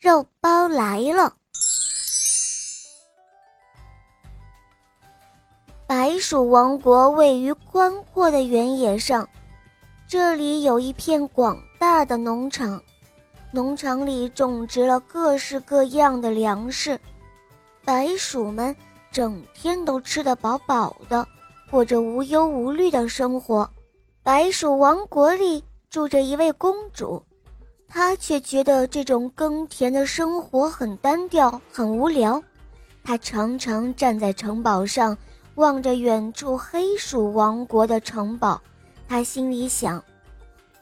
肉包来了。白鼠王国位于宽阔的原野上，这里有一片广大的农场，农场里种植了各式各样的粮食，白鼠们整天都吃得饱饱的，过着无忧无虑的生活。白鼠王国里住着一位公主。他却觉得这种耕田的生活很单调，很无聊。他常常站在城堡上，望着远处黑鼠王国的城堡。他心里想：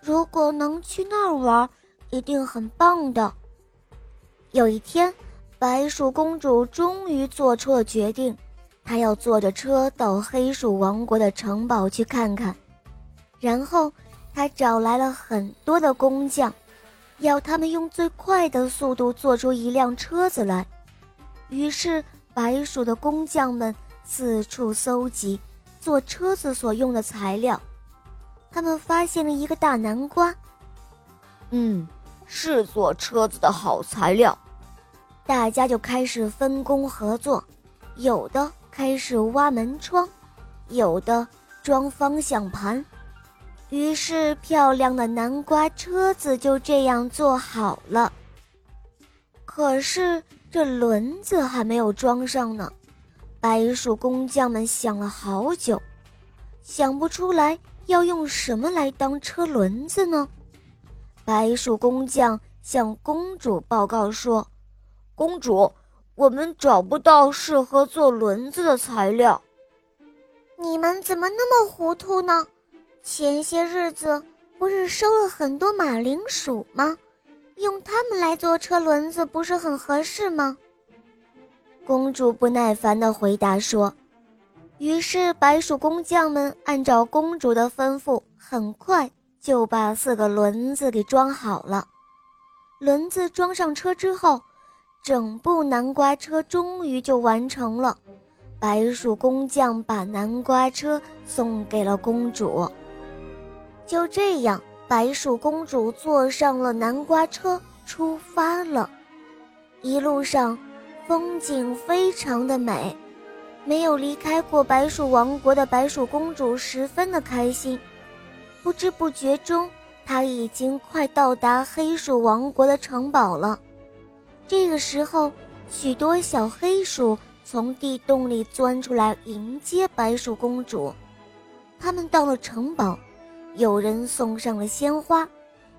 如果能去那儿玩，一定很棒的。有一天，白鼠公主终于做出了决定，她要坐着车到黑鼠王国的城堡去看看。然后，她找来了很多的工匠。要他们用最快的速度做出一辆车子来。于是，白鼠的工匠们四处搜集做车子所用的材料。他们发现了一个大南瓜，嗯，是做车子的好材料。大家就开始分工合作，有的开始挖门窗，有的装方向盘。于是，漂亮的南瓜车子就这样做好了。可是，这轮子还没有装上呢。白鼠工匠们想了好久，想不出来要用什么来当车轮子呢。白鼠工匠向公主报告说：“公主，我们找不到适合做轮子的材料。”你们怎么那么糊涂呢？前些日子不是收了很多马铃薯吗？用它们来做车轮子不是很合适吗？公主不耐烦地回答说。于是白鼠工匠们按照公主的吩咐，很快就把四个轮子给装好了。轮子装上车之后，整部南瓜车终于就完成了。白鼠工匠把南瓜车送给了公主。就这样，白鼠公主坐上了南瓜车，出发了。一路上，风景非常的美。没有离开过白鼠王国的白鼠公主十分的开心。不知不觉中，她已经快到达黑鼠王国的城堡了。这个时候，许多小黑鼠从地洞里钻出来迎接白鼠公主。他们到了城堡。有人送上了鲜花，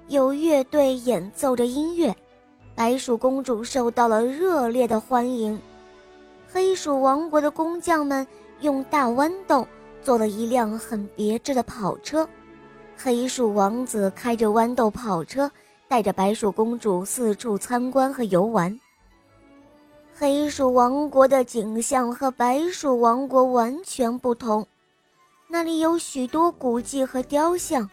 有乐队演奏着音乐，白鼠公主受到了热烈的欢迎。黑鼠王国的工匠们用大豌豆做了一辆很别致的跑车，黑鼠王子开着豌豆跑车，带着白鼠公主四处参观和游玩。黑鼠王国的景象和白鼠王国完全不同。那里有许多古迹和雕像，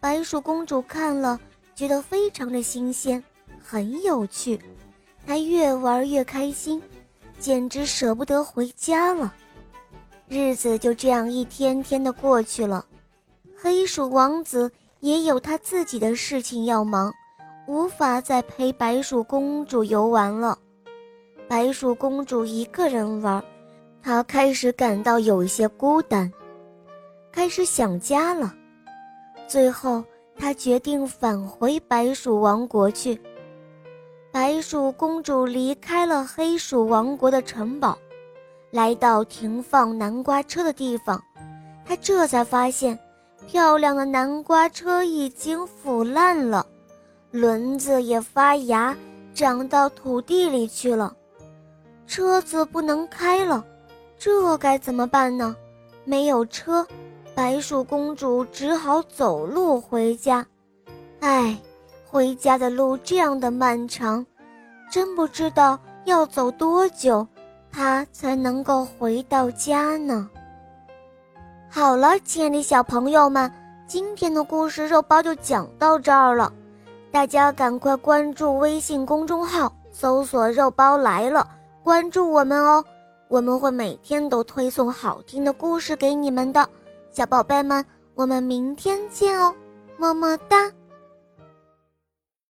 白鼠公主看了，觉得非常的新鲜，很有趣。她越玩越开心，简直舍不得回家了。日子就这样一天天的过去了，黑鼠王子也有他自己的事情要忙，无法再陪白鼠公主游玩了。白鼠公主一个人玩，她开始感到有一些孤单。开始想家了，最后他决定返回白鼠王国去。白鼠公主离开了黑鼠王国的城堡，来到停放南瓜车的地方，她这才发现，漂亮的南瓜车已经腐烂了，轮子也发芽，长到土地里去了，车子不能开了，这该怎么办呢？没有车。白鼠公主只好走路回家。唉，回家的路这样的漫长，真不知道要走多久，她才能够回到家呢。好了，亲爱的小朋友们，今天的故事肉包就讲到这儿了。大家赶快关注微信公众号，搜索“肉包来了”，关注我们哦。我们会每天都推送好听的故事给你们的，小宝贝们，我们明天见哦，么么哒。